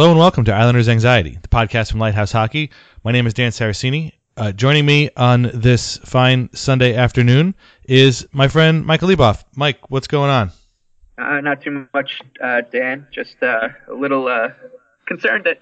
Hello and welcome to Islanders Anxiety, the podcast from Lighthouse Hockey. My name is Dan Saraceni. Uh, joining me on this fine Sunday afternoon is my friend Michael Lieboff. Mike, what's going on? Uh, not too much, uh, Dan. Just uh, a little uh, concerned that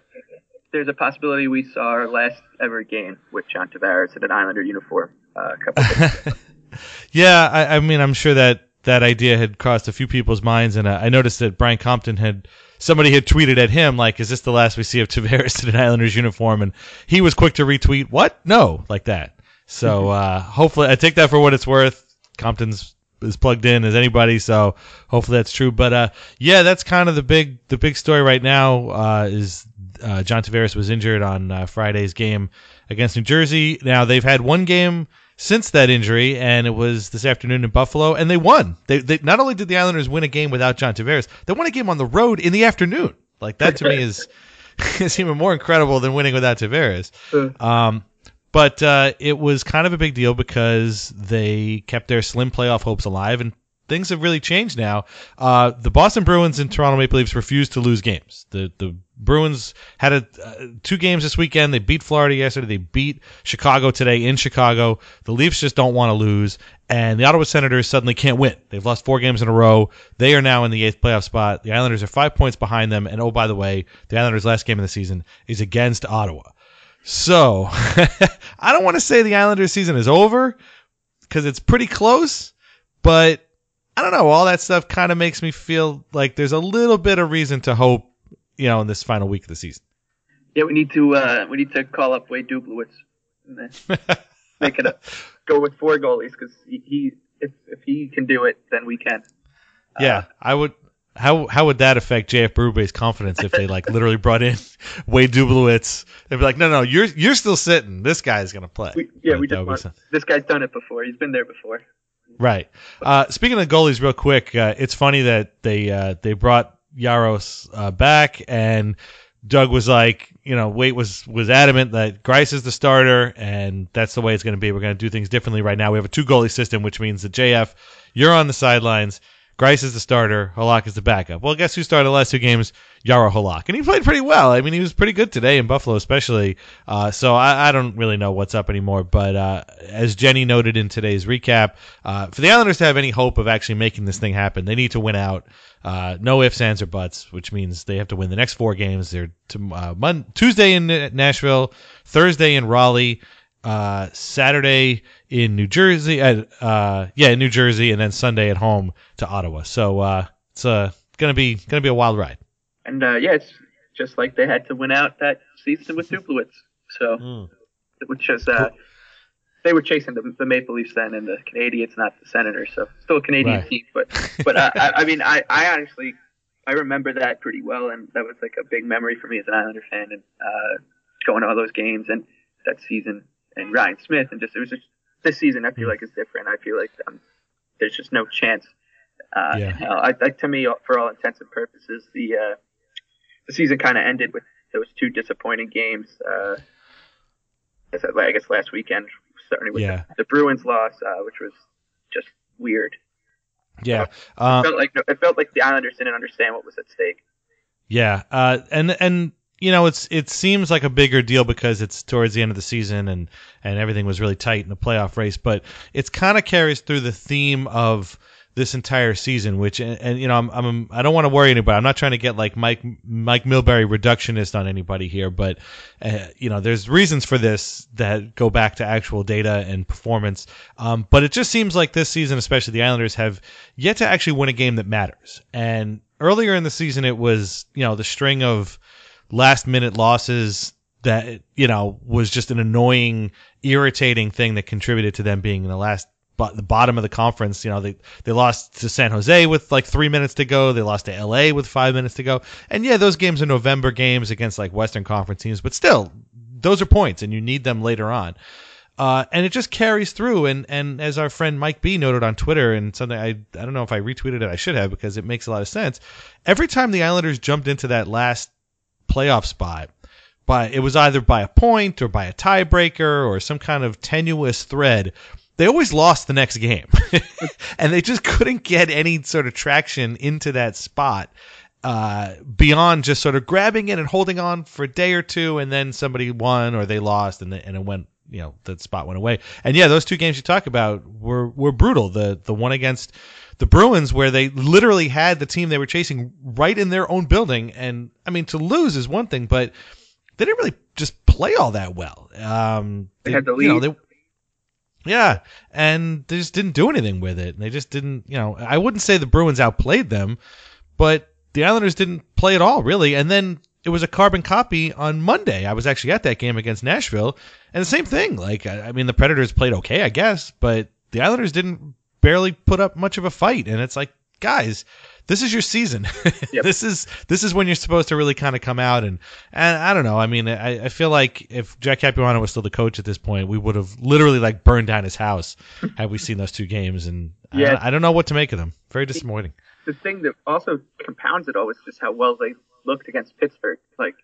there's a possibility we saw our last ever game with John Tavares in an Islander uniform uh, a couple of days ago. Yeah, I, I mean, I'm sure that that idea had crossed a few people's minds, and uh, I noticed that Brian Compton had somebody had tweeted at him like, "Is this the last we see of Tavares in an Islanders uniform?" And he was quick to retweet, "What? No!" like that. So uh, hopefully, I take that for what it's worth. Compton's as plugged in as anybody, so hopefully that's true. But uh, yeah, that's kind of the big the big story right now uh, is uh, John Tavares was injured on uh, Friday's game against New Jersey. Now they've had one game since that injury, and it was this afternoon in Buffalo, and they won. They, they not only did the Islanders win a game without John Tavares, they won a game on the road in the afternoon. Like that to me is is even more incredible than winning without Tavares. Um, but uh, it was kind of a big deal because they kept their slim playoff hopes alive, and things have really changed now. Uh, the Boston Bruins and Toronto Maple Leafs refused to lose games. The the Bruins had a, uh, two games this weekend. They beat Florida yesterday. They beat Chicago today in Chicago. The Leafs just don't want to lose, and the Ottawa Senators suddenly can't win. They've lost four games in a row. They are now in the eighth playoff spot. The Islanders are five points behind them. And oh, by the way, the Islanders' last game of the season is against Ottawa. So I don't want to say the Islanders' season is over because it's pretty close, but I don't know. All that stuff kind of makes me feel like there's a little bit of reason to hope, you know, in this final week of the season. yeah, we need to uh, we need to call up Wade Dubielewicz and then make it a go with four goalies because he, he if if he can do it, then we can. Yeah, I would. How how would that affect JF Berube's confidence if they like literally brought in Wade Dubielewicz? They'd be like, no, no, you're you're still sitting. This guy's gonna play. We, yeah, But we just want, this guy's done it before. He's been there before. Right. Uh, speaking of goalies, real quick, uh, it's funny that they uh, they brought Yaros uh, back, and Doug was like, you know, Weight was was adamant that Greiss is the starter, and that's the way it's going to be. We're going to do things differently right now. We have a two goalie system, which means that JF, you're on the sidelines. Greiss is the starter. Halak is the backup. Well, guess who started the last two games? Jaro Halak. And he played pretty well. I mean, he was pretty good today in Buffalo, especially. Uh, so I, I don't really know what's up anymore. But uh, as Jenny noted in today's recap, uh, for the Islanders to have any hope of actually making this thing happen, they need to win out. Uh, no ifs, ands, or buts, which means they have to win the next four games. They're to, uh, Mon- Tuesday in Nashville, Thursday in Raleigh, uh, Saturday in New Jersey, uh, uh, yeah, in New Jersey, and then Sunday at home to Ottawa. So uh, it's a gonna be gonna be a wild ride. And uh, yeah, it's just like they had to win out that season with Dubielewicz. So, which is uh, they were chasing the, the Maple Leafs then, and the Canadiens, not the Senators. So still a Canadian Right. team, but but uh, I, I mean, I I honestly I remember that pretty well, and that was like a big memory for me as an Islander fan, and uh, going to all those games and that season, and Ryan Smyth, and just it was just this season. I feel like is different. I feel like um, there's just no chance. Uh, Yeah. you know, I, I, to me, for all intents and purposes, the uh, the season kind of ended with those two disappointing games. Uh, I said, I guess last weekend, starting with Yeah. the, the Bruins loss, uh, which was just weird. Yeah. It Um, felt like it felt like the Islanders didn't understand what was at stake. Yeah, uh, and and you know it's it seems like a bigger deal because it's towards the end of the season and and everything was really tight in the playoff race, but it's kind of carries through the theme of this entire season, which and, and you know I'm, I'm I don't want to worry anybody. I'm not trying to get like Mike Mike Milbury reductionist on anybody here, but uh, you know there's reasons for this that go back to actual data and performance. Um, but it just seems like this season, especially the Islanders, have yet to actually win a game that matters. And earlier in the season, it was you know the string of last minute losses that you know was just an annoying, irritating thing that contributed to them being in the last but the bottom of the conference. You know they they lost to San Jose with like three minutes to go. They lost to LA with five minutes to go. And yeah, those games are November games against like Western Conference teams, but still, those are points, and you need them later on. Uh, and it just carries through. And, and as our friend Mike B noted on Twitter, and something I, I don't know if I retweeted it, I should have because it makes a lot of sense. Every time the Islanders jumped into that last playoff spot, But it was either by a point or by a tiebreaker or some kind of tenuous thread. They always lost the next game, and they just couldn't get any sort of traction into that spot uh, beyond just sort of grabbing it and holding on for a day or two, and then somebody won or they lost, and, and it went, you know, that spot went away. And yeah, those two games you talk about were were brutal. The the one against the Bruins, where they literally had the team they were chasing right in their own building, and I mean, to lose is one thing, but they didn't really just play all that well. Um, They had the you know, they- yeah, and they just didn't do anything with it. They just didn't, you know, I wouldn't say the Bruins outplayed them, but the Islanders didn't play at all, really. And then it was a carbon copy on Monday. I was actually at that game against Nashville, and the same thing. Like, I I mean, the Predators played okay, I guess, but the Islanders didn't barely put up much of a fight. And it's like, guys, this is your season. Yep. this is this is when you're supposed to really kind of come out and and I don't know. I mean, I, I feel like if Jack Capuano was still the coach at this point, we would have literally like burned down his house had we seen those two games. And I- Yeah. I, don't know what to make of them. Very disappointing. The thing that also compounds it all is just how well they looked against Pittsburgh. Like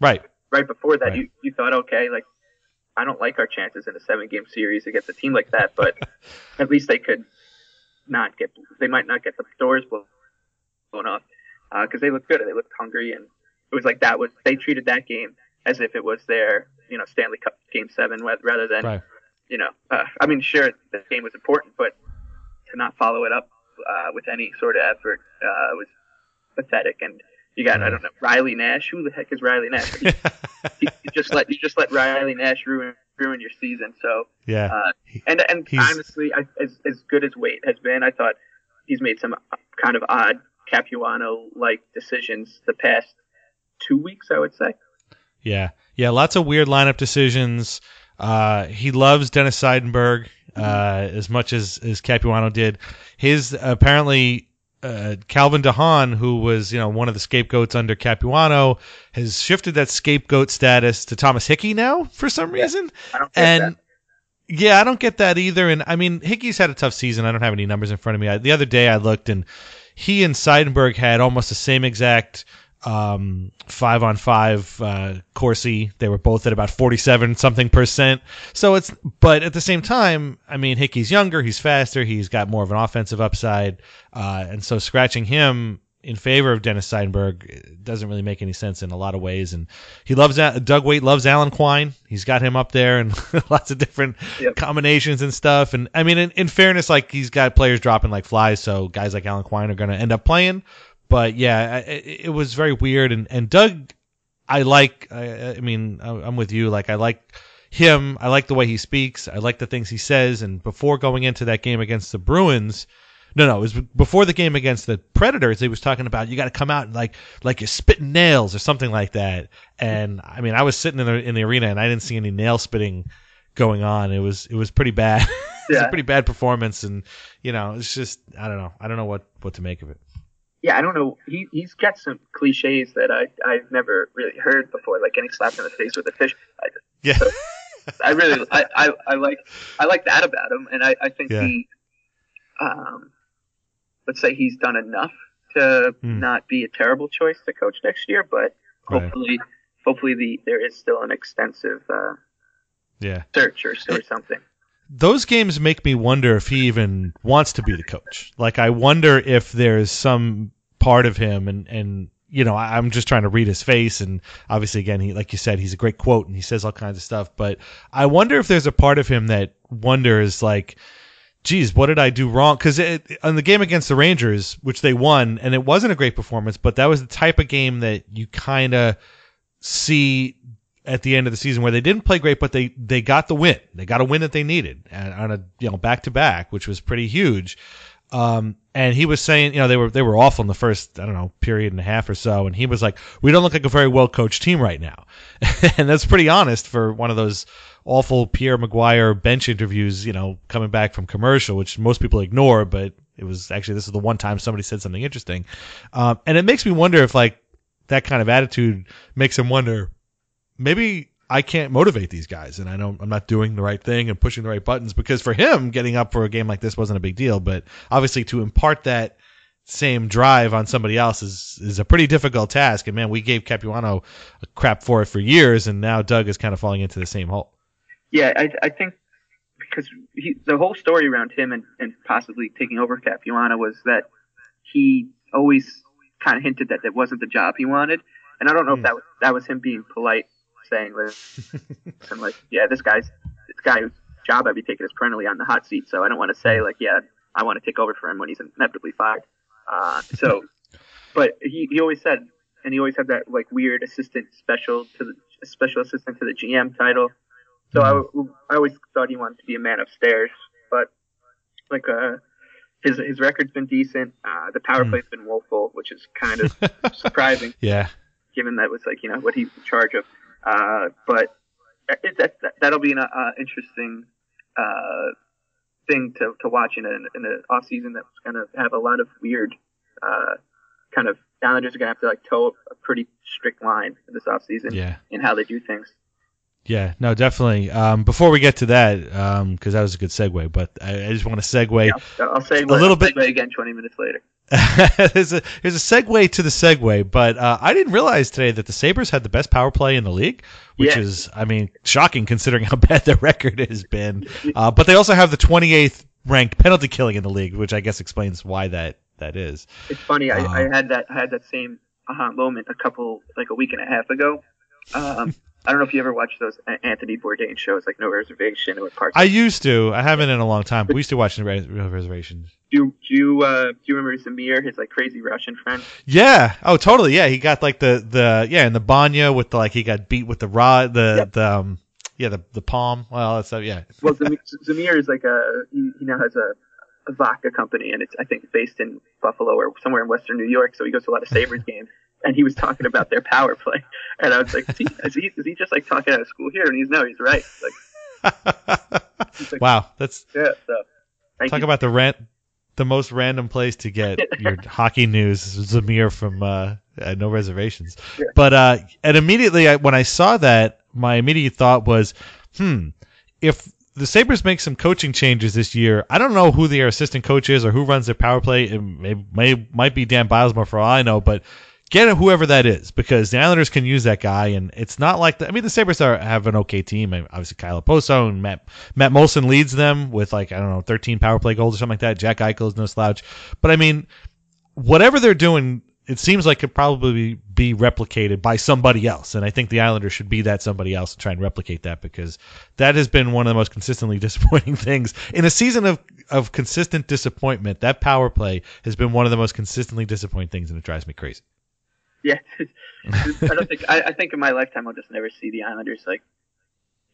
Right. right before that, Right. you you thought, okay, like I don't like our chances in a seven game series against a team like that, but at least they could not get they might not get the doors blown off because they looked good and they looked hungry and it was like that was they treated that game as if it was their you know Stanley Cup game seven rather than Right. you know uh, I mean sure the game was important but to not follow it up uh, with any sort of effort uh, was pathetic and you got I don't know Riley Nash who the heck is Riley Nash you, you just let you just let Riley Nash ruin ruin your season so yeah. uh, and and He's- honestly, I, as as good as Wade has been, I thought he's made some kind of odd Capuano like decisions the past two weeks. I would say. Yeah, yeah, lots of weird lineup decisions. Uh, he loves Dennis Seidenberg uh, as much as as Capuano did. His apparently uh, Calvin de Haan, who was you know one of the scapegoats under Capuano, has shifted that scapegoat status to Thomas Hickey now for some reason. I don't get and that. yeah, I don't get that either. And I mean, Hickey's had a tough season. I don't have any numbers in front of me. I, the other day I looked, and he and Seidenberg had almost the same exact um, five on five uh, Corsi. They were both at about forty-seven something percent. So it's, but at the same time, I mean, Hickey's younger, he's faster, he's got more of an offensive upside, uh, and so scratching him in favor of Dennis Seidenberg doesn't really make any sense in a lot of ways. And he loves Al- Doug Weight loves Alan Quine. He's got him up there and lots of different Yep. combinations and stuff. And I mean, in, in fairness, like he's got players dropping like flies, so guys like Alan Quine are going to end up playing. But yeah, it, it was very weird. And and Doug, I like. I, I mean, I'm with you. Like I like him. I like the way he speaks. I like the things he says. And before going into that game against the Bruins, No, no, it was before the game against the Predators. He was talking about you got to come out and like like you're spitting nails or something like that. And I mean, I was sitting in the in the arena and I didn't see any nail spitting going on. It was it was pretty bad. it was a pretty bad performance, and you know, it's just I don't know. I don't know what what to make of it. Yeah, I don't know. He he's got some cliches that I I've never really heard before, like getting slapped in the face with a fish. I, Yeah. I really I, I, I like I like that about him, and I I think Yeah. he, um, let's say he's done enough to Hmm. not be a terrible choice to coach next year, but Right. hopefully hopefully the there is still an extensive uh, Yeah. search or or something. Those games make me wonder if he even wants to be the coach. Like I wonder if there's some part of him and and you know, I, I'm just trying to read his face and obviously again he like you said, he's a great quote and he says all kinds of stuff, but I wonder if there's a part of him that wonders like geez, what did I do wrong? Because on the game against the Rangers, which they won, and it wasn't a great performance, but that was the type of game that you kind of see at the end of the season where they didn't play great, but they they got the win. They got a win that they needed on a you know back to back, which was pretty huge. Um, and he was saying, you know, they were they were awful in the first I don't know period and a half or so, and he was like, we don't look like a very well coached team right now, and that's pretty honest for one of those awful Pierre McGuire bench interviews, you know, coming back from commercial, which most people ignore, but it was actually this is the one time somebody said something interesting, um, and it makes me wonder if like that kind of attitude makes him wonder maybe I can't motivate these guys and I don't I'm not doing the right thing and pushing the right buttons because for him getting up for a game like this wasn't a big deal but obviously to impart that same drive on somebody else is is a pretty difficult task and man we gave Capuano a crap for it for years and now Doug is kind of falling into the same hole. Yeah, I, I think because he, the whole story around him and, and possibly taking over Capuano was that he always kind of hinted that that wasn't the job he wanted, and I don't know Hmm. if that was, that was him being polite, saying like, I'm like, yeah, this guy's this guy whose job I'd be taking is perennially on the hot seat, so I don't want to say like, yeah, I want to take over for him when he's inevitably fired. Uh, so, but he, he always said, and he always had that like weird assistant special to the special assistant to the GM title. So I, I always thought he wanted to be a man upstairs, but like uh, his his record's been decent. Uh, the power Hmm. play's been woeful, which is kind of surprising Yeah. given that was like you know what he's in charge of. Uh, but it, that, that that'll be an uh, interesting uh, thing to, to watch in an in off season that's going to have a lot of weird uh, kind of Islanders are going to have to like toe a pretty strict line this off season Yeah. in how they do things. Yeah, no, definitely. Um, before we get to that, because that was a good segue, but I, I just want to segue Yeah, I'll say A little bit- again 20 minutes later. there's a there's a segue to the segue, but uh, I didn't realize today that the Sabres had the best power play in the league, which Yeah. is, I mean, shocking considering how bad their record has been. Uh, but they also have the 28th ranked penalty killing in the league, which I guess explains why that that is. It's funny. I, Uh, I had that I had that same aha moment a couple like a week and a half ago. Um, I don't know if you ever watched those Anthony Bourdain shows like No Reservation or Parks. I used to, I haven't in a long time, but we used to watch the Res- reservations. do do you uh, do you remember Zamir, his like crazy Russian friend? Yeah. Oh, totally. Yeah, he got like the the yeah, in the banya with the like he got beat with the rod, the Yep. the um, yeah, the the palm. Well, that's uh, yeah. Well, Zamir, Zamir is like a he, he now has a, a vodka company, and it's I think based in Buffalo or somewhere in Western New York. So he goes to a lot of Sabres games, and he was talking about their power play, and I was like, is he is he, is he just like talking out of school here? And he's no, he's right. Like he's like, wow, that's yeah. So talk you. about the rant, the most random place to get your hockey news. Zamir from uh, uh, No Reservations, Yeah. but uh, and immediately I, when I saw that, my immediate thought was, hmm, if the Sabres make some coaching changes this year. I don't know who their assistant coach is or who runs their power play. It may, may might be Dan Bylsma for all I know, but get whoever that is because the Islanders can use that guy, and it's not like the, I mean the Sabres are have an okay team. Obviously Kyle Okposo and Matt Matt Moulson leads them with like I don't know 13 power play goals or something like that. Jack Eichel is no slouch, but I mean whatever they're doing. It seems like it probably be replicated by somebody else, and I think the Islanders should be that somebody else and try and replicate that because that has been one of the most consistently disappointing things in a season of of consistent disappointment. That power play has been one of the most consistently disappointing things, and it drives me crazy. Yeah, I don't think I, I think in my lifetime I'll just never see the Islanders like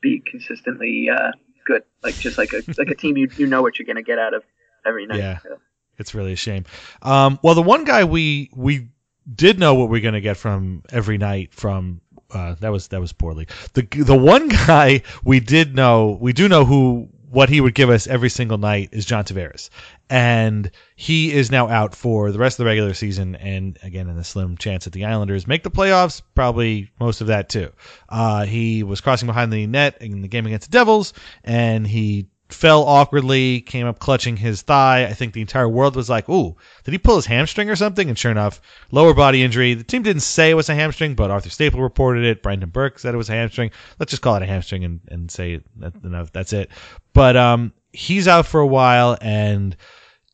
be consistently uh, good, like just like a like a team you you know what you're gonna get out of every night. Yeah. So, It's really a shame. Um, well, the one guy we we did know what we are going to get from every night from uh, that was that was poorly. The the one guy we did know we do know who what he would give us every single night is John Tavares, and he is now out for the rest of the regular season, and again in the slim chance that the Islanders make the playoffs, probably most of that too. Uh, he was crossing behind the net in the game against the Devils, and he fell awkwardly, came up clutching his thigh. I think the entire world was like, "Ooh, did he pull his hamstring or something?" And sure enough, lower body injury. The team didn't say it was a hamstring, but Arthur Staple reported it. Brendan Burke said it was a hamstring. Let's just call it a hamstring and, and say that, that's it. But um, he's out for a while, and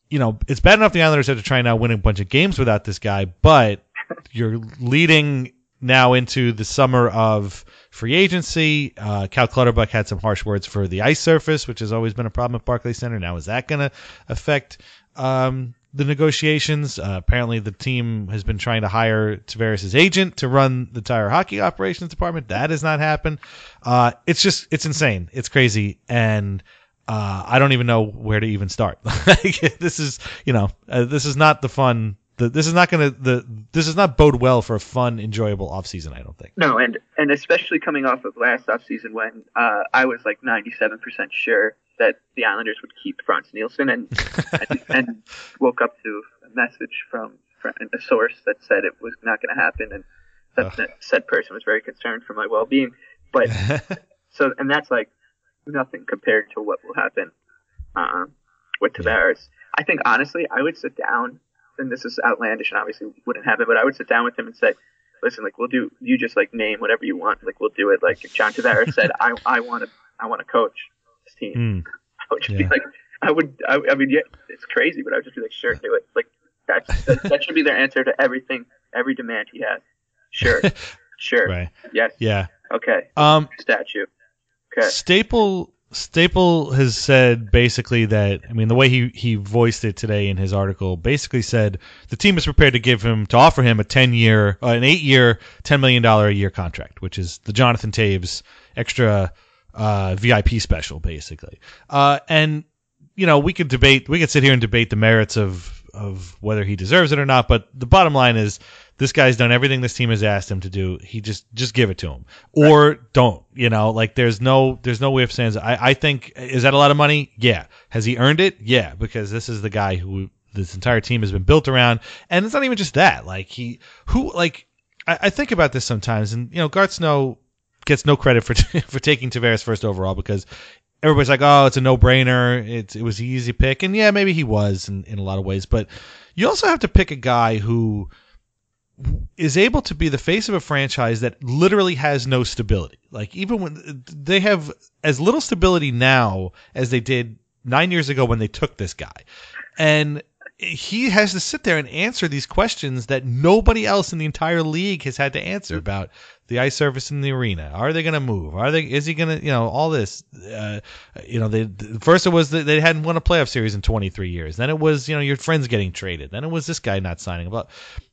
you know it's bad enough the Islanders have to try now win a bunch of games without this guy, but you're leading now into the summer of free agency. Uh, Cal Clutterbuck had some harsh words for the ice surface, which has always been a problem at Barclays Center. Now, is that going to affect um, the negotiations? Uh, apparently, the team has been trying to hire Tavares' agent to run the entire hockey operations department. That has not happened. Uh, it's just, it's insane. It's crazy. And uh, I don't even know where to even start. this is, you know, uh, this is not the fun the, this is not going to the this is not bode well for a fun, enjoyable off season. I don't think. No, and and especially coming off of last off season when uh, I was like ninety seven percent sure that the Islanders would keep Frans Nielsen, and, and and woke up to a message from a source that said it was not going to happen, and that, that said person was very concerned for my well being. But so and that's like nothing compared to what will happen um, with Tavares. Yeah. I think honestly, I would sit down and this is outlandish and obviously wouldn't happen, but I would sit down with him and say, listen, like we'll do, you just like name whatever you want, like we'll do it. Like if John Tavares said, I I want to I want to coach this team, mm. I would just yeah. be like, I would, I, I mean, yeah, it's crazy, but I would just be like, sure, do it. Like that's, that, that should be their answer to everything, every demand he has. Sure, sure, right, yes, yeah, okay. Um, statue. Okay. Staple Staple has said basically that I mean the way he he voiced it today in his article basically said the team is prepared to give him to offer him a 10 year uh, an 8 year 10 million dollar a year contract which is the Jonathan Toews extra uh, VIP special basically. Uh, and you know we could debate we could sit here and debate the merits of of whether he deserves it or not but the bottom line is this guy's done everything this team has asked him to do. He just just give it to him or right. don't. You know, like there's no there's no way of saying. I I think is that a lot of money? Yeah. Has he earned it? Yeah, because this is the guy who this entire team has been built around, and it's not even just that. Like he who like I, I think about this sometimes, and you know, Garth Snow gets no credit for for taking Tavares first overall because everybody's like, oh, it's a no brainer. It's it was easy pick, and yeah, maybe he was in, in a lot of ways, but you also have to pick a guy who is able to be the face of a franchise that literally has no stability. Like even when they have as little stability now as they did nine years ago when they took this guy, and he has to sit there and answer these questions that nobody else in the entire league has had to answer about the ice surface in the arena. Are they going to move? Are they? Is he going to? You know, all this. Uh, you know, they, first it was they hadn't won a playoff series in 23 years. Then it was you know your friends getting traded. Then it was this guy not signing. But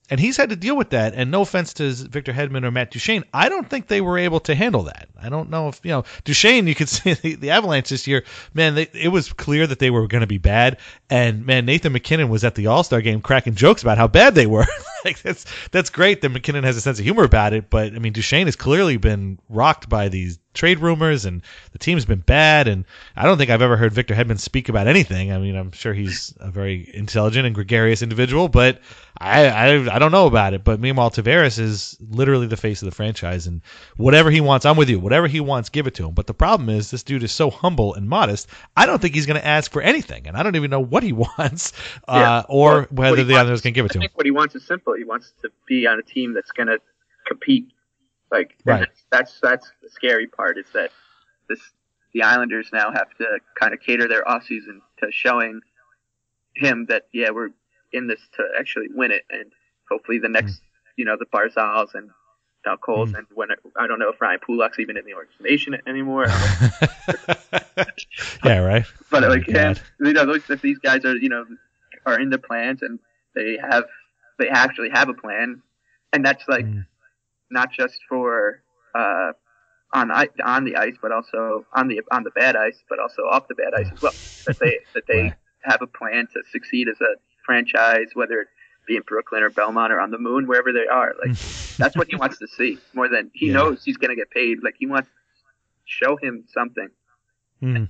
and he's had to deal with that. And no offense to Victor Hedman or Matt Duchene, I don't think they were able to handle that. I don't know if you know Duchene. You could see the, the Avalanche this year, man. They, it was clear that they were going to be bad. And man, Nathan MacKinnon was at the All Star game cracking jokes about how bad they were. like that's that's great that MacKinnon has a sense of humor about it. But I mean, Duchene has clearly been rocked by these trade rumors, and the team's been bad. And I don't think I've ever heard Victor Hedman speak about anything. I mean, I'm sure he's a very intelligent and gregarious individual, but I, I, I don't know about it. But meanwhile, Tavares is literally the face of the franchise, and whatever he wants, I'm with you. Whatever he wants, give it to him. But the problem is, this dude is so humble and modest. I don't think he's going to ask for anything, and I don't even know what he wants, uh, yeah. or well, whether the others can give it to him. what he wants is simple. He wants to be on a team that's going to compete. Like right. that's that's the scary part is that this the Islanders now have to kind of cater their off season to showing him that yeah we're in this to actually win it and hopefully the next mm. you know the Barzals and Dal Colles mm. and when it, I don't know if Ryan Pulock's even in the organization anymore. yeah, right. But oh like him, you know, if these guys are you know are in the plans and they have they actually have a plan, and that's like mm. not just for uh, on on the ice, but also on the on the bad ice, but also off the bad ice as well. That they that they right. have a plan to succeed as a franchise, whether it be in Brooklyn or Belmont or on the moon, wherever they are. Like that's what he wants to see more than he Yeah. knows he's going to get paid. Like he wants show him something. Mm.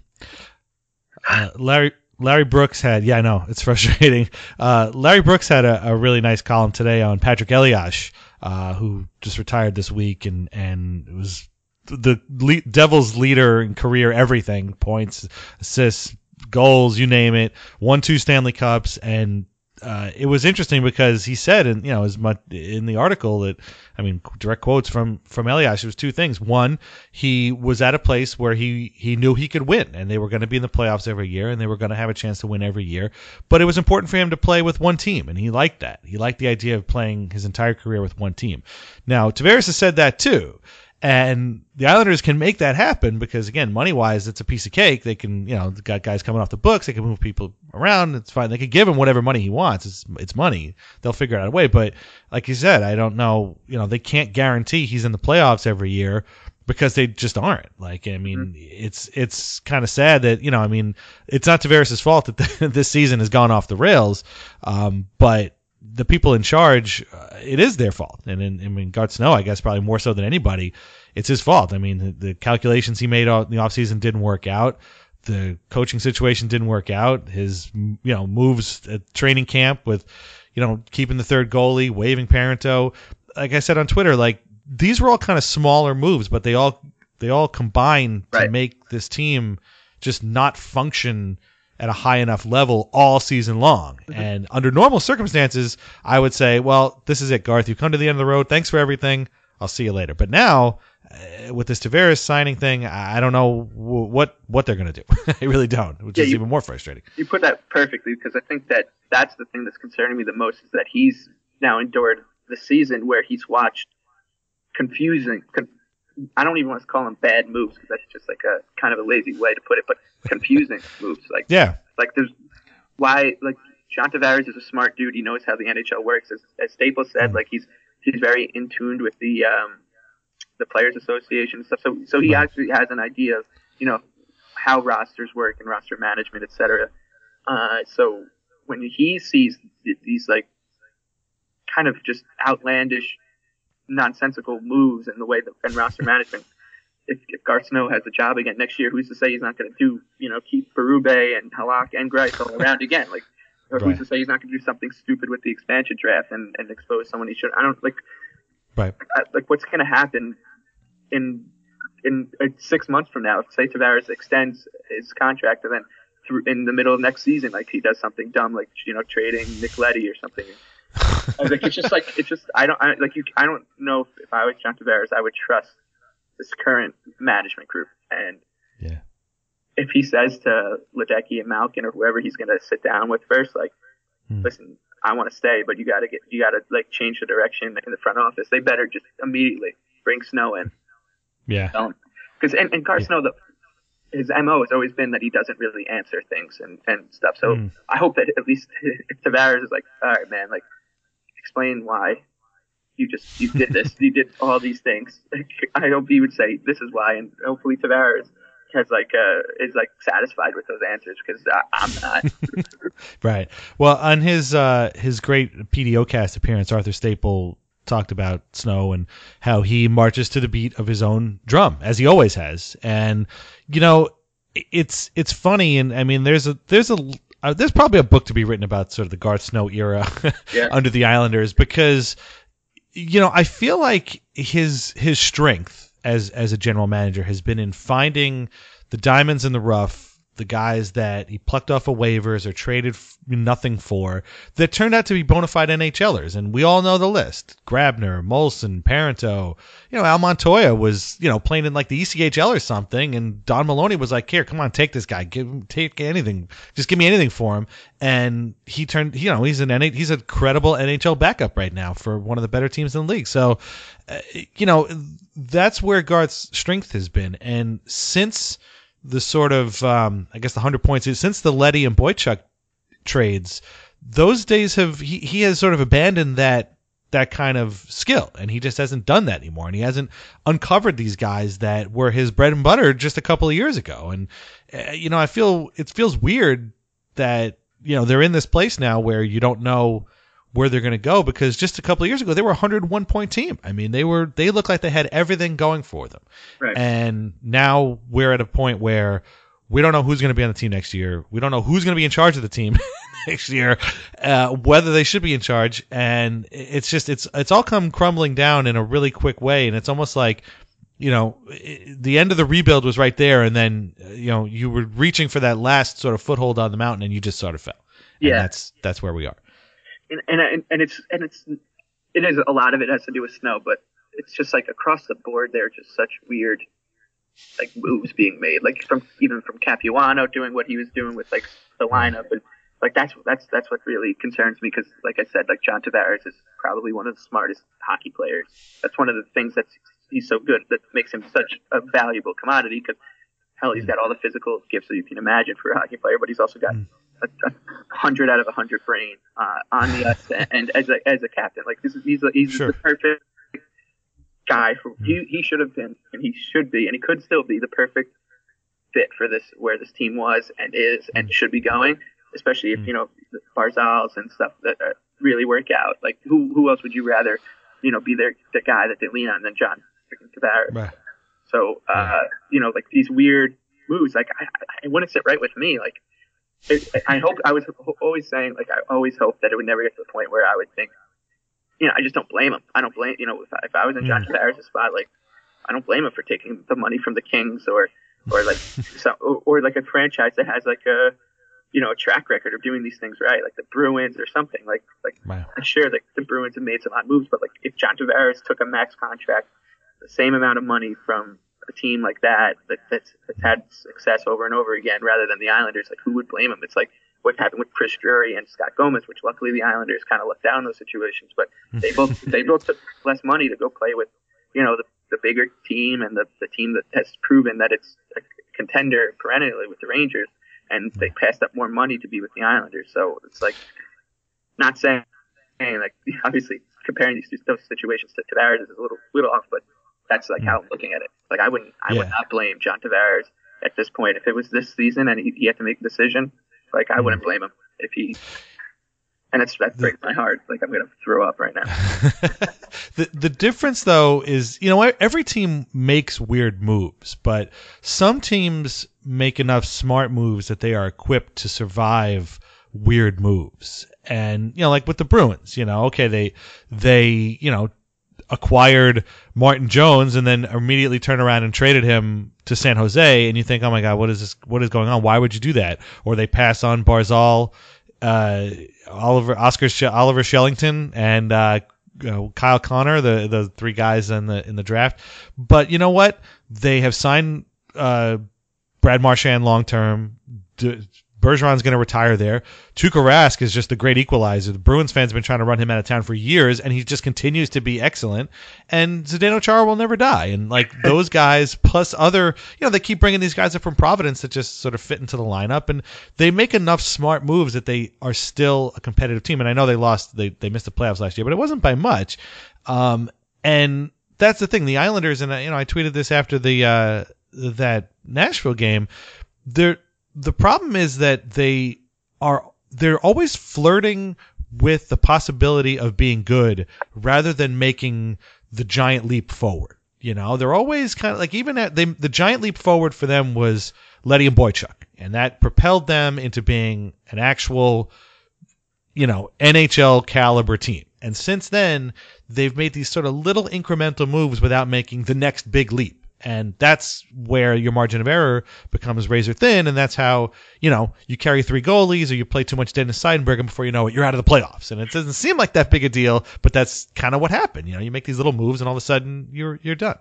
Uh, Larry Larry Brooks had yeah I know it's frustrating. Uh, Larry Brooks had a, a really nice column today on Patrik Elias, uh, who just retired this week and and was the le- Devils leader in career everything points assists goals you name it won two Stanley Cups and uh, it was interesting because he said, and you know, as much in the article that, I mean, direct quotes from from Elias. It was two things. One, he was at a place where he he knew he could win, and they were going to be in the playoffs every year, and they were going to have a chance to win every year. But it was important for him to play with one team, and he liked that. He liked the idea of playing his entire career with one team. Now, Tavares has said that too. And the Islanders can make that happen because, again, money wise, it's a piece of cake. They can, you know, got guys coming off the books. They can move people around. It's fine. They can give him whatever money he wants. It's it's money. They'll figure out a way. But like you said, I don't know. You know, they can't guarantee he's in the playoffs every year because they just aren't. Like, I mean, it's it's kind of sad that you know, I mean, it's not Tavares' fault that this season has gone off the rails, um, but the people in charge, uh, it is their fault. And in, I mean, Garth Snow, I guess, probably more so than anybody, it's his fault. I mean, the, the calculations he made in the offseason didn't work out. The coaching situation didn't work out. His, you know, moves at training camp with, you know, keeping the third goalie, waiving Parenteau. Like I said on Twitter, like these were all kind of smaller moves, but they all they all combine to make this team just not function at a high enough level all season long. And under normal circumstances, I would say, well, this is it, Garth. You've come to the end of the road. Thanks for everything. I'll see you later. But now, uh, with this Tavares signing thing, I don't know wh- what what they're going to do. I really don't, which Yeah, is you- even more frustrating. You put that perfectly because I think that that's the thing that's concerning me the most is that he's now endured the season where he's watched confusing. Con- I don't even want to call them bad moves because that's just like a kind of a lazy way to put it, but confusing moves. Like Yeah. like there's why like John Tavares is a smart dude. He knows how the NHL works. As, as Staples said, like he's he's very in tuned with the um, the Players Association and stuff. So so he Right. actually has an idea of you know how rosters work and roster management, etc. Uh, so when he sees th- these like kind of just outlandish, nonsensical moves in the way that and roster management. If, if Snow has a job again next year, who's to say he's not going to do, you know, keep Berube and Halak and Greiss all around again? Like, or Right. who's to say he's not going to do something stupid with the expansion draft and, and expose someone he should? I don't like, Right. I- like what's going to happen in in uh, six months from now? If say Tavares extends his contract and then through in the middle of next season, like he does something dumb, like you know, trading Nick Leddy or something. I was like, it's just like it's just I don't I, like you. I don't know if, if I was John Tavares, I would trust this current management group. And Yeah. if he says to Ledecky and Malkin or whoever he's going to sit down with first, like, Hmm. listen, I want to stay, but you got to get you got to like change the direction in the front office. They better just immediately bring Snow in. Yeah. Because and, and Carl Snow, the, his mo has always been that he doesn't really answer things and, and stuff. So Mm. I hope that at least if Tavares is like, all right, man, like explain why you just you did this, you did all these things. I hope he would say this is why, and hopefully Tavares has like uh is like satisfied with those answers because I'm not. Right. Well, on his uh, his great PDO cast appearance, Arthur Staple talked about Snow and how he marches to the beat of his own drum, as he always has. And you know, it's it's funny, and I mean, there's a there's a uh, there's probably a book to be written about sort of the Garth Snow era Yeah. under the Islanders because you know I feel like his his strength as as a general manager has been in finding the diamonds in the rough, the guys that he plucked off of waivers or traded nothing for that turned out to be bona fide NHLers, and we all know the list: Grabner, Moulson, Parenteau. You know, Al Montoya was you know playing in like the ECHL or something, and Don Maloney was like, "Here, come on, take this guy, give him, take anything, just give me anything for him." And he turned, you know, he's an NH, he's a credible NHL backup right now for one of the better teams in the league. So, uh, you know, that's where Garth's strength has been, and since the sort of um, I guess the hundred points since the Leddy and Boychuk trades, those days have he, he has sort of abandoned that that kind of skill and he just hasn't done that anymore and he hasn't uncovered these guys that were his bread and butter just a couple of years ago and uh, you know I feel it feels weird that you know they're in this place now where you don't know where they're going to go because just a couple of years ago they were a 101 point team. I mean, they were they looked like they had everything going for them. Right. And now we're at a point where we don't know who's going to be on the team next year. We don't know who's going to be in charge of the team next year, uh, whether they should be in charge. And it's just it's it's all come crumbling down in a really quick way, and it's almost like you know the end of the rebuild was right there, and then you know you were reaching for that last sort of foothold on the mountain, and you just sort of fell. And Yeah. that's that's where we are. And, and and it's and it's it is a lot of it has to do with snow, but it's just like across the board there are just such weird like moves being made, like from even from Capuano doing what he was doing with like the lineup and like that's that's that's what really concerns me because like I said, like John Tavares is probably one of the smartest hockey players. That's one of the things that's he's so good that makes him such a valuable commodity because hell, he's hmm. got all the physical gifts that you can imagine for a hockey player, but he's also got hmm. a, a hundred out of a hundred brain uh, on the ice and, and as a as a captain. Like this is he's a, he's Sure. the perfect guy for he hmm. he should have been and he should be and he could still be the perfect fit for this where this team was and is and should be going. Especially if you know the Barzals and stuff that uh, really work out. Like who who else would you rather you know be their the guy that they lean on than John Tavares? Right. So, uh, you know, like these weird moves, like I, I- it wouldn't sit right with me. Like, it, I hope I was always saying, like, I always hoped that it would never get to the point where I would think, you know, I just don't blame him. I don't blame, you know, if I, if I was in John Tavares' spot, like, I don't blame him for taking the money from the Kings or, or like, so, or, or like a franchise that has like a, you know, a track record of doing these things right, like the Bruins or something. Like, like Wow. I'm sure like the Bruins have made some odd moves, but like if John Tavares took a max contract, the same amount of money from a team like that, that that's, that's had success over and over again, rather than the Islanders, like who would blame them? It's like what happened with Chris Drury and Scott Gomez, which luckily the Islanders kind of left down those situations, but they both they both took less money to go play with, you know, the the bigger team and the the team that has proven that it's a contender perennially with the Rangers, and they passed up more money to be with the Islanders. So it's like not saying like obviously comparing these two those situations to Tavares is a little little off, but that's like how I'm looking at it. Like I wouldn't I would not blame John Tavares at this point if it was this season and he, he had to make a decision. Like I wouldn't mm. blame him if he. And it's that breaks my heart. Like I'm gonna throw up right now. the the difference though is you know every team makes weird moves, but some teams make enough smart moves that they are equipped to survive weird moves. And you know, like with the Bruins, you know, okay, they they you know acquired Martin Jones and then immediately turned around and traded him to San Jose, and you think, oh my god, what is this? What is going on? Why would you do that? Or they pass on Barzal, uh, Oliver Oscar Oliver Shellington, and uh, Kyle Connor, the the three guys in the in the draft. But you know what? They have signed uh, Brad Marchand long term. D- Bergeron's going to retire there. Tuukka Rask is just a great equalizer. The Bruins fans have been trying to run him out of town for years, and he just continues to be excellent. And Zdeno Chara will never die. And like those guys, plus other, you know, they keep bringing these guys up from Providence that just sort of fit into the lineup, and they make enough smart moves that they are still a competitive team. And I know they lost, they they missed the playoffs last year, but it wasn't by much. Um, and that's the thing. The Islanders, and I- you know, I tweeted this after the uh, that Nashville game. They're the problem is that they are they're always flirting with the possibility of being good rather than making the giant leap forward. You know, they're always kind of like even at they the giant leap forward for them was Leddy and Boychuk, and that propelled them into being an actual you know, NHL caliber team. And since then, they've made these sort of little incremental moves without making the next big leap. And that's where your margin of error becomes razor thin. And that's how, you know, you carry three goalies or you play too much Dennis Seidenberg and before you know it, you're out of the playoffs. And it doesn't seem like that big a deal, but that's kind of what happened. You know, you make these little moves and all of a sudden you're, you're done.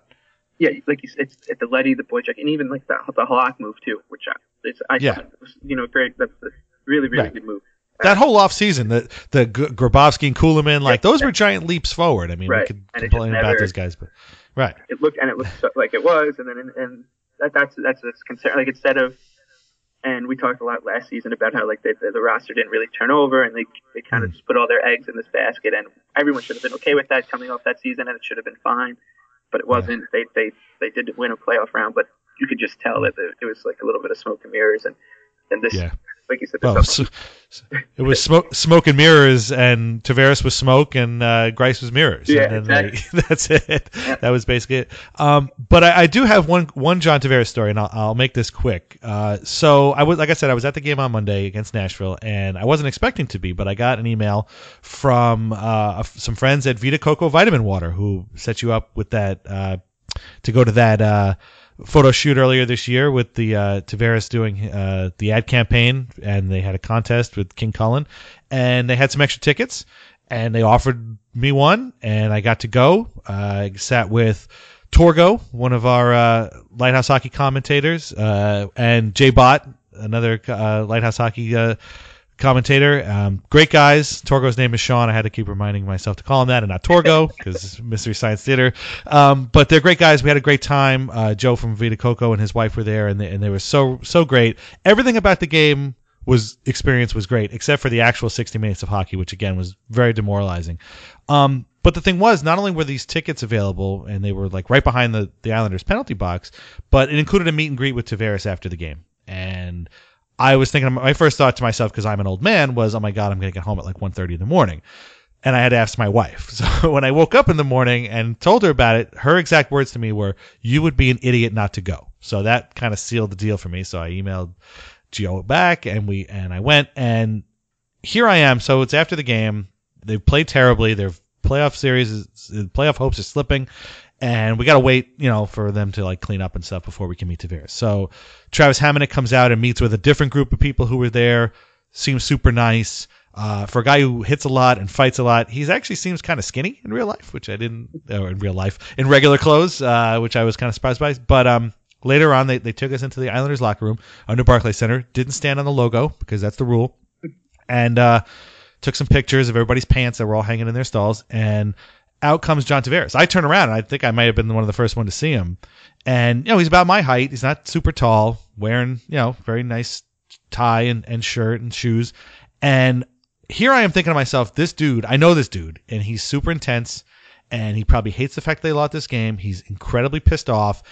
yeah, like you said, it's at the Leddy, the Boychuk, and even like the the Hawk move too, which I, it's, I Yeah. was, you know great. That's a really really Right. good move. That whole off season, the the Grabovski and Kulemin, like those were giant leaps forward. I mean, Right. we could complain about those guys, but right. it looked and it looked so, like it was, and then and, and that, that's that's that's concern. Like instead of, and we talked a lot last season about how like they, the, the roster didn't really turn over, and they they kind Hmm. of just put all their eggs in this basket, and everyone should have been okay with that coming off that season, and it should have been fine, but it wasn't. They they they did win a playoff round, but you could just tell that it, it was like a little bit of smoke and mirrors, and and this Yeah. Like you said, Well, so, it was smoke, smoke and mirrors, and Tavares was smoke, and uh, Greiss was mirrors. Yeah, and then exactly. they- that's it. That was basically it. Um, but I, I do have one one John Tavares story, and I'll, I'll make this quick. Uh, so I was, like I said, I was at the game on Monday against Nashville, and I wasn't expecting to be, but I got an email from uh, some friends at Vita Coco Vitamin Water who set you up with that uh, to go to that. Photo shoot earlier this year with the uh, Tavares doing uh, the ad campaign, and they had a contest with King Kullen, and they had some extra tickets, and they offered me one, and I got to go. Uh, I sat with Torgo, one of our uh, Lighthouse Hockey commentators, uh, and Jay Bott, another uh, Lighthouse Hockey. Commentator. Um, great guys. Torgo's name is Sean. I had to keep reminding myself to call him that and not Torgo because Mystery Science Theater. Um, but they're great guys. We had a great time. Uh, Joe from Vita Coco and his wife were there, and they, and they were so so great. Everything about the game was experience was great, except for the actual 60 minutes of hockey, which again was very demoralizing. Um, but the thing was, not only were these tickets available, and they were like right behind the the Islanders penalty box, but it included a meet and greet with Tavares after the game, and I was thinking, my first thought to myself, because I'm an old man, was, oh my God, I'm going to get home at like 1.30 in the morning. And I had to ask my wife. So when I woke up in the morning and told her about it, her exact words to me were, you would be an idiot not to go. So that kind of sealed the deal for me. So I emailed Gio back and we, and I went and here I am. So it's after the game. They've played terribly. Their playoff series, is, playoff hopes are slipping and we got to wait, you know, for them to like clean up and stuff before we can meet Tavares. So Travis Hamonic comes out and meets with a different group of people who were there. Seems super nice. Uh, for a guy who hits a lot and fights a lot, he actually seems kind of skinny in real life, which I didn't, or in real life, in regular clothes, uh, which I was kind of surprised by. But um, later on, they, they took us into the Islanders locker room under Barclay Center. Didn't stand on the logo because that's the rule. And uh, took some pictures of everybody's pants that were all hanging in their stalls. And out comes John Tavares. I turn around and I think I might have been one of the first one to see him. And you know, he's about my height. He's not super tall, wearing, you know, very nice tie and, and shirt and shoes. And here I am thinking to myself, this dude, I know this dude, and he's super intense and he probably hates the fact they lost this game. He's incredibly pissed off.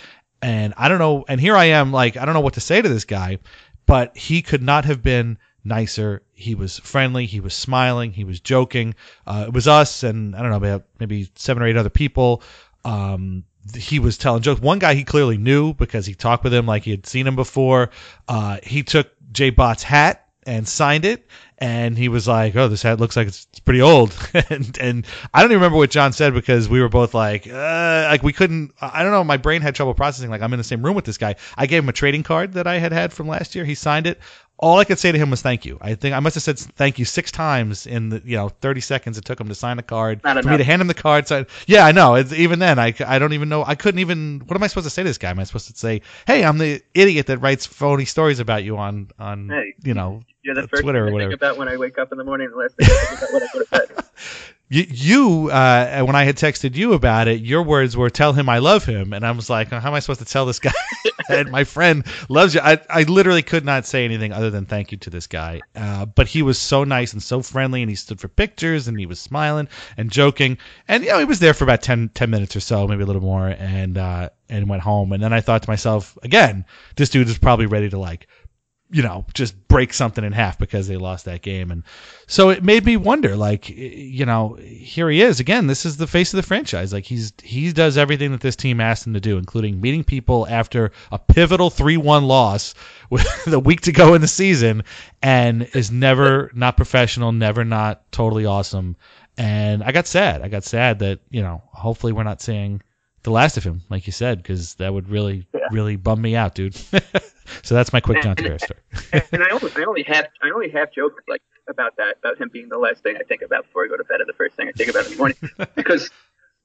And I don't know, and here I am like, I don't know what to say to this guy, but he could not have been nicer. He was friendly. He was smiling. He was joking. Uh, it was us and I don't know, maybe seven or eight other people. Um, he was telling jokes. One guy he clearly knew because he talked with him like he had seen him before. Uh, he took Jay Bott's hat and signed it. And he was like, "Oh, this hat looks like it's pretty old." and and I don't even remember what John said because we were both like, uh, like we couldn't. I don't know. My brain had trouble processing. Like I'm in the same room with this guy. I gave him a trading card that I had had from last year. He signed it. All I could say to him was thank you. I think I must have said thank you six times in the you know 30 seconds it took him to sign the card Not for me to hand him the card. So yeah, I know. It's, even then, I, I don't even know. I couldn't even. What am I supposed to say to this guy? Am I supposed to say, hey, I'm the idiot that writes phony stories about you on on Hey. you know You're the uh, first Twitter or thing I whatever. think about when I wake up in the morning. The last thing I think about what I would have said. You, you uh, when I had texted you about it, your words were "tell him I love him," and I was like, "How am I supposed to tell this guy that my friend loves you?" I, I literally could not say anything other than thank you to this guy. Uh, but he was so nice and so friendly, and he stood for pictures, and he was smiling and joking, and you know he was there for about 10, 10 minutes or so, maybe a little more, and uh, and went home. And then I thought to myself, again, this dude is probably ready to like you know, just break something in half because they lost that game. And so it made me wonder, like, you know, here he is again. This is the face of the franchise. Like he's he does everything that this team asked him to do, including meeting people after a pivotal three-one loss with a week to go in the season, and is never not professional, never not totally awesome. And I got sad. I got sad that you know, hopefully we're not seeing the last of him, like you said, because that would really, really bum me out, dude. so that's my quick John Tavares story. and I only, I only half, I only half joke like about that, about him being the last thing I think about before I go to bed, or the first thing I think about in the morning, because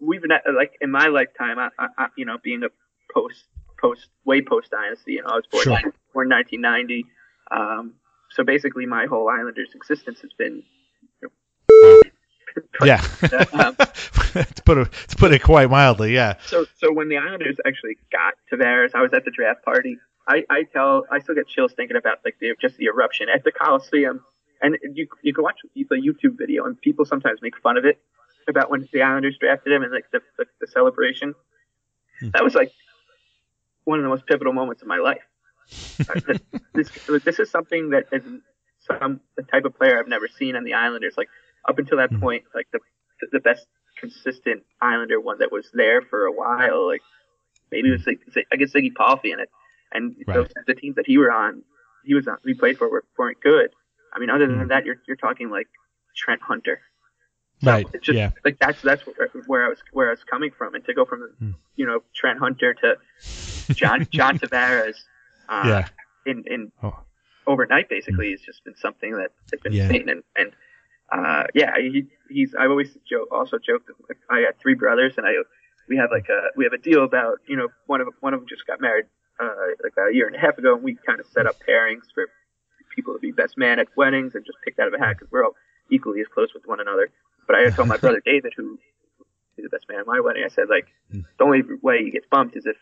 we've been at, like in my lifetime, I, I, you know, being a post, post, way post dynasty, you know, I was born, Sure. born 1990, um, so basically my whole Islanders existence has been. Yeah. um, to put it to put it quite mildly, yeah. So, so when the Islanders actually got Tavares, I was at the draft party. I, I tell, I still get chills thinking about like the just the eruption at the Coliseum, and you you can watch the YouTube video, and people sometimes make fun of it about when the Islanders drafted him and like the the, the celebration. That was like one of the most pivotal moments of my life. This, this this is something that is some the type of player I've never seen on the Islanders. Like up until that Mhm. point, like the the best consistent Islander one that was there for a while. Like maybe it was like I guess Ziggy Palffy in it, and Right. those, the teams that he were on, he was on, he played for were, weren't good. I mean, other than Mhm. that, you're you're talking like Trent Hunter. So Right. It's just yeah. like that's that's where, where I was where I was coming from, and to go from Hmm. you know Trent Hunter to John John Tavares, uh, Yeah. in in Oh. overnight basically has just been something that has been Yeah. insane, and and uh, yeah, he he's I always joke also joke that like, I got three brothers, and I we have like a we have a deal about you know one of one of them just got married uh, like about a year and a half ago, and we kind of set up pairings for people to be best man at weddings and just picked out of a hat because we're all equally as close with one another. But I told my brother David, who is the best man at my wedding, I said like the only way he gets bumped is if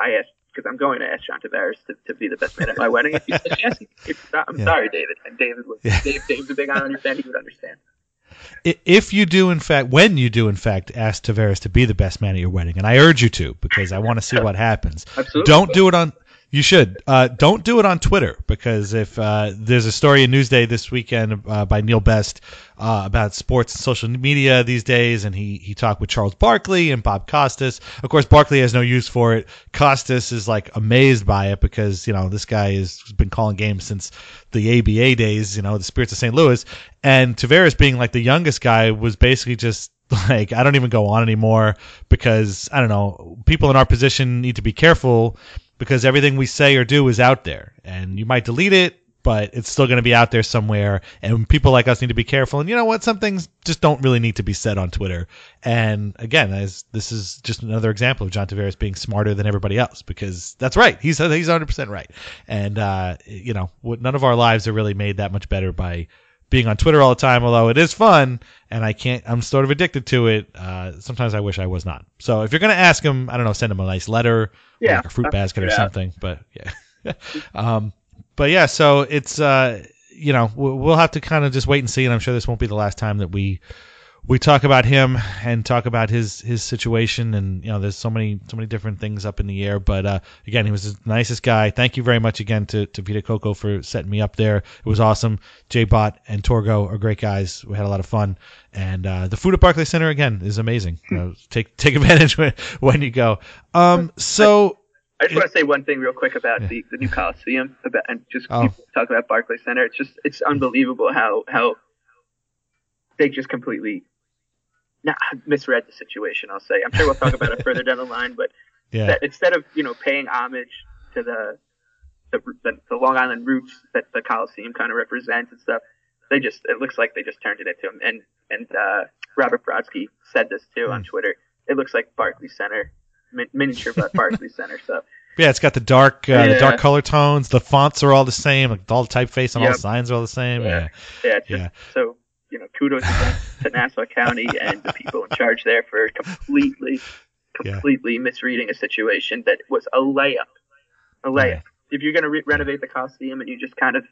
I ask because I'm going to ask John Tavares to, to be the best man at my wedding. If he says yes, not, I'm Yeah. sorry, David. And David was Yeah. Dave, Dave's a big Islander fan. He would understand. If you do, in fact, when you do, in fact, ask Tavares to be the best man at your wedding, and I urge you to because I want to see what happens. Absolutely. Don't do it on. You should. Uh, don't do it on Twitter because if uh, there's a story in Newsday this weekend uh, by Neil Best uh, about sports and social media these days, and he he talked with Charles Barkley and Bob Costas. Of course, Barkley has no use for it. Costas is like amazed by it because you know this guy has been calling games since the ABA days. You know the Spirits of St. Louis, and Tavares being like the youngest guy was basically just like I don't even go on anymore because I don't know people in our position need to be careful because everything we say or do is out there. And you might delete it but it's still going to be out there somewhere. And people like us need to be careful. And you know what? Some things just don't really need to be said on Twitter. And again as this is just another example of John Tavares being smarter than everybody else because that's right. He's he's 100% right. And uh you know none of our lives are really made that much better by being on Twitter all the time, although it is fun and I can't, I'm sort of addicted to it. Uh, sometimes I wish I was not. So if you're going to ask him, I don't know, send him a nice letter, or Yeah, like a fruit basket or something. But yeah. um, but yeah, so it's, uh, you know, we'll we'll have to kind of just wait and see. And I'm sure this won't be the last time that we, we talk about him and talk about his his situation and you know there's so many so many different things up in the air but uh again he was the nicest guy. Thank you very much again to to Vita Coco for setting me up there. It was awesome. J Bot and Torgo are great guys. We had a lot of fun. And uh the food at Barclays Center again is amazing. You know, take take advantage when, when you go. Um so I just want to say one thing real quick about Yeah. the, the new Coliseum about, and just Oh. talking about Barclays Center. It's just it's unbelievable how how they just completely nah, misread the situation. I'll say. I'm sure we'll talk about it further down the line, but yeah instead of you know paying homage to the the, the, the Long Island roots that the Coliseum kind of represents and stuff, they just it looks like they just turned it into him. And and uh, Robert Brodsky said this too Hmm. on Twitter. It looks like Barclays Center, min- miniature Bar- Barclays Center. So yeah it's got the dark uh, the dark color tones the fonts are all the same like all the typeface and all the signs are all the same yeah yeah, it's just, Yeah. so you know kudos to, to Nassau County and the people in charge there for completely Yeah. completely misreading a situation that was a layup. A layup. Yeah. If you're going to re- renovate the Coliseum and you just kind of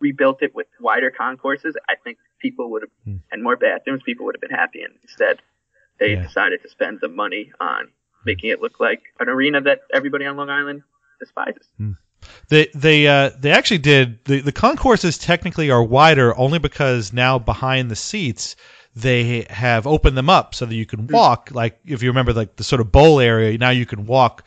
rebuilt it with wider concourses, I think people would have, Hmm. and more bathrooms, people would have been happy. And instead, they Yeah. decided to spend the money on making it look like an arena that everybody on Long Island despises. They they uh they actually did the the concourses technically are wider only because now behind the seats they have opened them up so that you can walk like if you remember like the sort of bowl area now you can walk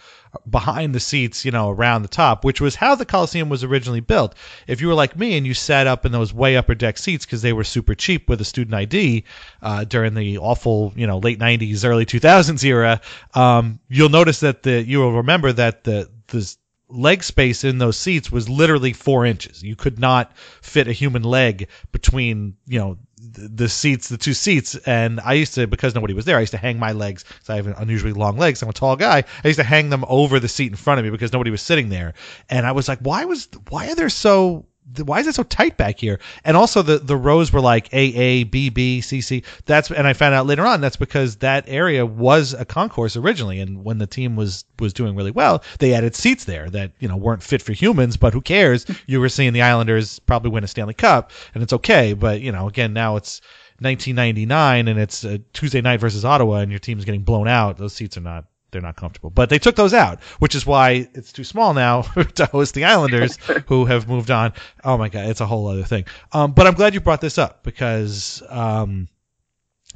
behind the seats you know around the top which was how the Coliseum was originally built. If you were like me and you sat up in those way upper deck seats because they were super cheap with a student ID uh, during the awful you know late 90s early 2000s era um, you'll notice that the you will remember that the the leg space in those seats was literally four inches. You could not fit a human leg between, you know, the, seats, the two seats. And I used to, because nobody was there, I used to hang my legs. So I have unusually long legs. I'm a tall guy. I used to hang them over the seat in front of me because nobody was sitting there. And I was like, why was, why are there so, why is it so tight back here? And also the the rows were like A A B B C C. That's and I found out later on that's because that area was a concourse originally, and when the team was was doing really well, they added seats there that you know weren't fit for humans. But who cares? You were seeing the Islanders probably win a Stanley Cup, and it's okay. But you know, again, now it's 1999 and it's a Tuesday night versus Ottawa, and your team's getting blown out. Those seats are not they're not comfortable. But they took those out, which is why it's too small now to host the Islanders, who have moved on. Oh my god, it's a whole other thing. Um, but I'm glad you brought this up because um,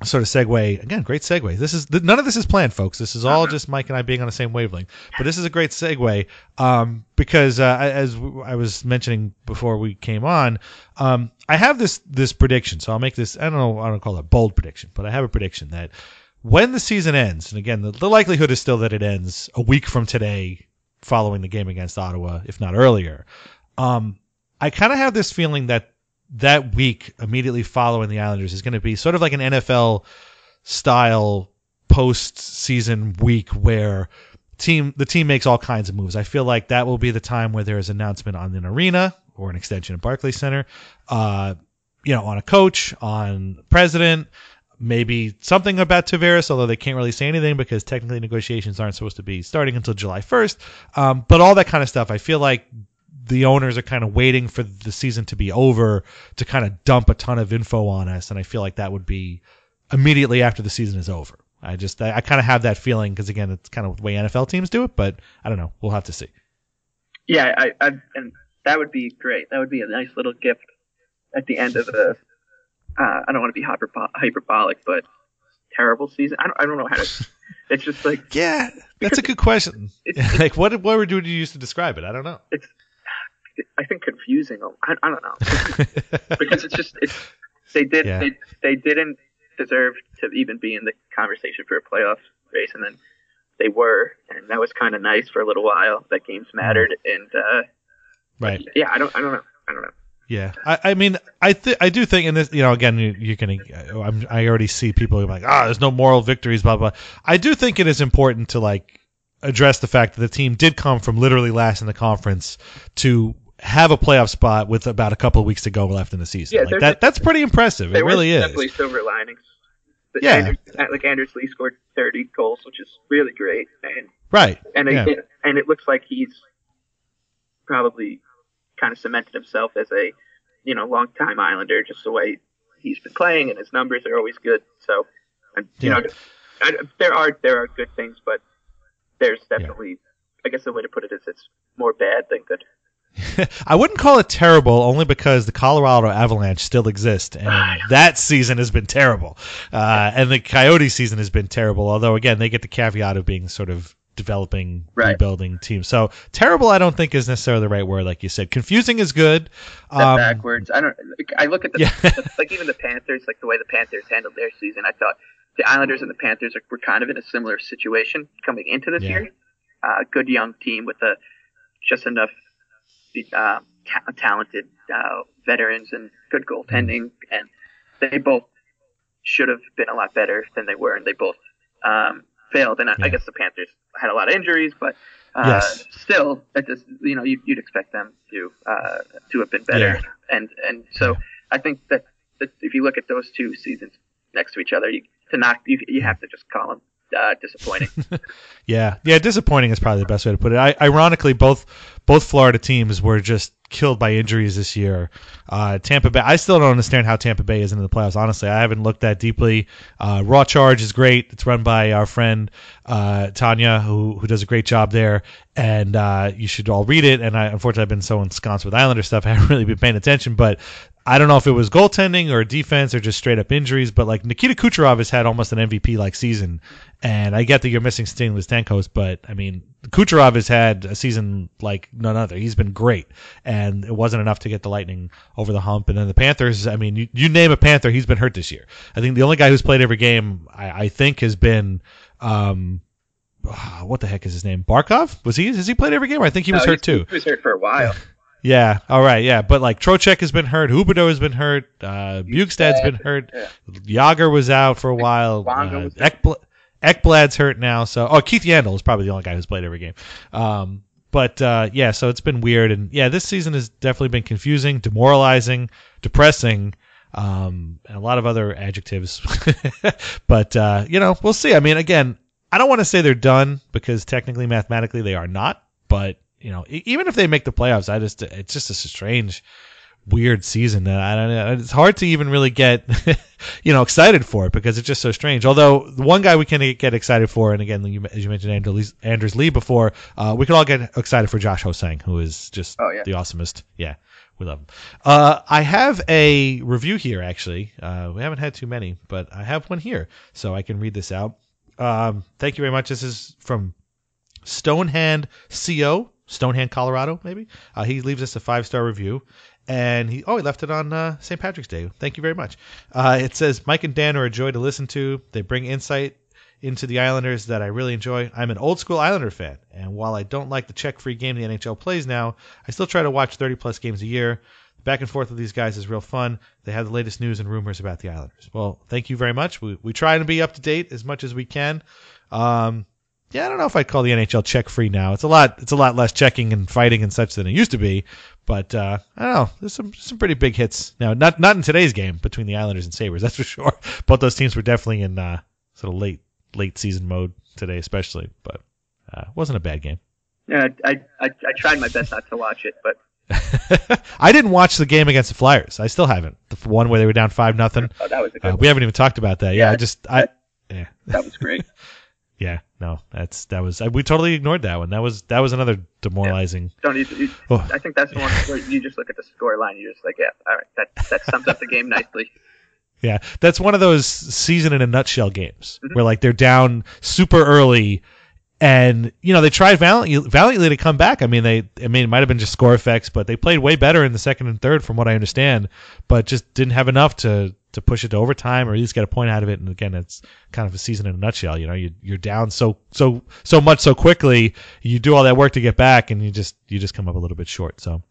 sort of segue again. Great segue. This is none of this is planned, folks. This is all just Mike and I being on the same wavelength. But this is a great segue um, because uh, as I was mentioning before we came on, um, I have this this prediction. So I'll make this. I don't know. I don't call it a bold prediction, but I have a prediction that when the season ends, and again, the, the likelihood is still that it ends a week from today, following the game against Ottawa, if not earlier. Um, I kind of have this feeling that that week immediately following the Islanders is going to be sort of like an NFL style post-season week where team the team makes all kinds of moves. I feel like that will be the time where there is announcement on an arena or an extension at Barclays Center, uh, you know, on a coach, on president, maybe something about Tavares, although they can't really say anything because technically negotiations aren't supposed to be starting until July 1st. Um, but all that kind of stuff, I feel like the owners are kind of waiting for the season to be over to kind of dump a ton of info on us, and I feel like that would be immediately after the season is over. I just I, I kind of have that feeling because again, it's kind of the way NFL teams do it, but I don't know. We'll have to see. Yeah, I, I and that would be great. That would be a nice little gift at the end of the. Uh, I don't want to be hyper, hyperbolic, but terrible season. I don't, I don't know how to. It's just like yeah, that's a good question. like what what word would you use to describe it? I don't know. It's I think confusing. I, I don't know because it's just it's they did yeah. they they didn't deserve to even be in the conversation for a playoff race, and then they were, and that was kind of nice for a little while. That games mattered, and uh, right. Yeah, I don't I don't know. I don't know. Yeah, I, I mean, I th- I do think in this, you know, again, you, you can, I'm, I already see people like, ah, there's no moral victories, blah blah. I do think it is important to like address the fact that the team did come from literally last in the conference to have a playoff spot with about a couple of weeks to go left in the season. Yeah, like that, that's pretty impressive. It really is. Definitely silver linings. Yeah, Anders, like Anders Lee scored 30 goals, which is really great. And right, and yeah. it, and it looks like he's probably kind of cemented himself as a you know long time Islander, just the way he's been playing, and his numbers are always good. So, you yeah. know, I, there are there are good things, but there's definitely, yeah. I guess the way to put it is it's more bad than good. I wouldn't call it terrible, only because the Colorado Avalanche still exist, and that season has been terrible. Uh, and the Coyote season has been terrible. Although, again, they get the caveat of being sort of developing, right. rebuilding team. So terrible, I don't think is necessarily the right word, like you said. Confusing is good. Um, backwards. I don't. I look at the yeah. like even the Panthers, like the way the Panthers handled their season. I thought the Islanders and the Panthers were kind of in a similar situation coming into this yeah. year. Uh, good young team with a just enough uh, ta- talented uh, veterans and good goaltending, and they both should have been a lot better than they were, and they both um, failed. And I, yeah. I guess the Panthers had a lot of injuries, but uh, yes. still, it just, you know, you, would expect them to uh, to have been better. Yeah. And and so I think that, that, if you look at those two seasons next to each other, you, to knock you, you have to just call them uh, disappointing. yeah, yeah, disappointing is probably the best way to put it. I, ironically, both both Florida teams were just killed by injuries this year. Uh, Tampa Bay, I still don't understand how Tampa Bay is in the playoffs. Honestly, I haven't looked that deeply. Uh, Raw Charge is great. It's run by our friend uh, Tanya, who who does a great job there, and uh, you should all read it. And I, unfortunately, I've been so ensconced with Islander stuff, I haven't really been paying attention. But I don't know if it was goaltending or defense or just straight up injuries, but like Nikita Kucherov has had almost an MVP like season, and I get that you're missing Steven Stamkos, but I mean Kucherov has had a season like none other. He's been great, and it wasn't enough to get the Lightning over the hump. And then the Panthers, I mean, you, you name a Panther, he's been hurt this year. I think the only guy who's played every game, I, I think, has been. Um, what the heck is his name? Barkov? Was he? Has he played every game? I think he was no, hurt too. He was hurt for a while. Yeah. All right. Yeah. But like Trocheck has been hurt. Huberdeau has been hurt. Uh, Bjugstad's been hurt. Yeah. Jagr was out for a while. Uh, Ekbl- Ekblad's hurt now. So, oh, Keith Yandle is probably the only guy who's played every game. Um, but uh, yeah, so it's been weird, and yeah, this season has definitely been confusing, demoralizing, depressing, um, and a lot of other adjectives. but uh, you know, we'll see. I mean, again, I don't want to say they're done because technically, mathematically, they are not. But you know, even if they make the playoffs, I just it's just a strange weird season that I don't know. It's hard to even really get, you know, excited for it because it's just so strange. Although the one guy we can get excited for, and again, you, as you mentioned Anders Lee before, uh, we can all get excited for Josh Ho-Sang, who is just Oh, yeah. the awesomest. Yeah, we love him. Uh, I have a review here actually. Uh, we haven't had too many, but I have one here, so I can read this out. Um, thank you very much. This is from Stonehand Co. Stonehand, Colorado, maybe. Uh, he leaves us a five star review, and he oh he left it on uh, St. Patrick's Day. Thank you very much. Uh, it says Mike and Dan are a joy to listen to. They bring insight into the Islanders that I really enjoy. I'm an old school Islander fan, and while I don't like the check free game the NHL plays now, I still try to watch 30 plus games a year. The back and forth with these guys is real fun. They have the latest news and rumors about the Islanders. Well, thank you very much. We, we try to be up to date as much as we can. Um, yeah, I don't know if I'd call the NHL check free now. It's a lot. It's a lot less checking and fighting and such than it used to be. But uh, I don't know. There's some some pretty big hits now. Not not in today's game between the Islanders and Sabres. That's for sure. Both those teams were definitely in uh, sort of late late season mode today, especially. But uh, wasn't a bad game. Yeah, I, I I tried my best not to watch it, but I didn't watch the game against the Flyers. I still haven't. The one where they were down five nothing. oh, that was a good. Uh, one. we haven't even talked about that. Yeah, Yeah, I just I yeah. That was great. Yeah, no, that's that was we totally ignored that one. That was that was another demoralizing. Don't you, you, Oh. I think that's the one where you just look at the score line. You're just like, yeah, all right, that that sums up the game nicely. Yeah, that's one of those season in a nutshell games mm-hmm. where like they're down super early, and you know they tried valiantly, valiantly to come back. I mean, they I mean it might have been just score effects, but they played way better in the second and third, from what I understand, but just didn't have enough to to push it to overtime or at least get a point out of it. And again, it's kind of a season in a nutshell. You know, you you're down so so so much so quickly. You do all that work to get back, and you just you just come up a little bit short. So.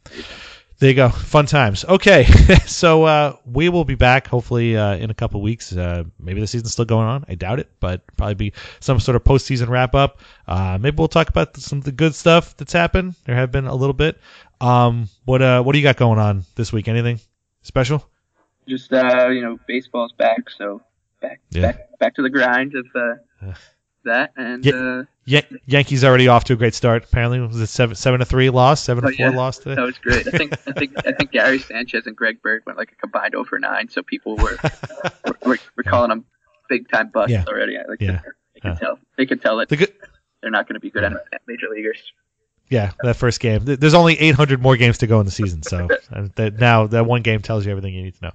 There you go. Fun times. Okay. so uh, we will be back hopefully uh, in a couple weeks. Uh, maybe the season's still going on. I doubt it, but probably be some sort of postseason wrap up. Uh, maybe we'll talk about some of the good stuff that's happened. There have been a little bit. Um, what uh, what do you got going on this week? Anything special? Just uh, you know, baseball's back, so back Yeah. back back to the grind of uh. That, and Yeah. uh, Yan- Yankees already off to a great start. Apparently, was it seven seven to three loss, seven to Oh, four yeah. loss today? that was great. I think I think I think Gary Sanchez and Greg Bird went like a combined over nine, so people were were, were calling them big time busts Yeah. already. I like Yeah. they could Yeah. tell they could tell that The good, they're not going to be good at major leaguers. Yeah, that first game. There's only 800 more games to go in the season, so that now that one game tells you everything you need to know.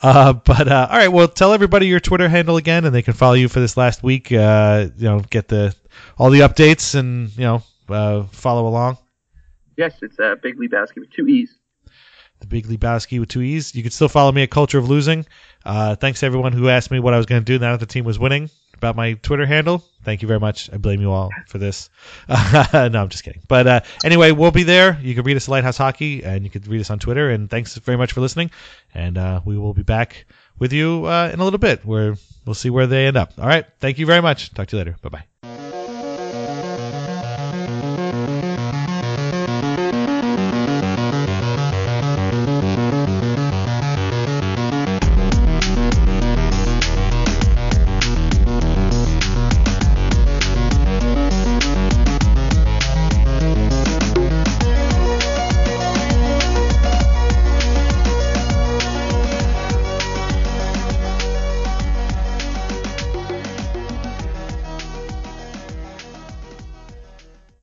Uh, but uh, all right, well, tell everybody your Twitter handle again, and they can follow you for this last week. Uh, you know, get the all the updates, and you know, uh, follow along. Yes, it's uh, Big Lebowski with two E's. The Big Lebowski with two E's. You can still follow me at Culture of Losing. Uh, thanks to everyone who asked me what I was going to do now that the team was winning about my Twitter handle. Thank you very much. I blame you all for this. no, I'm just kidding. But uh, anyway, we'll be there. You can read us at Lighthouse Hockey, and you can read us on Twitter. And thanks very much for listening. And uh, we will be back with you uh, in a little bit, where we'll see where they end up. All right. Thank you very much. Talk to you later. Bye bye.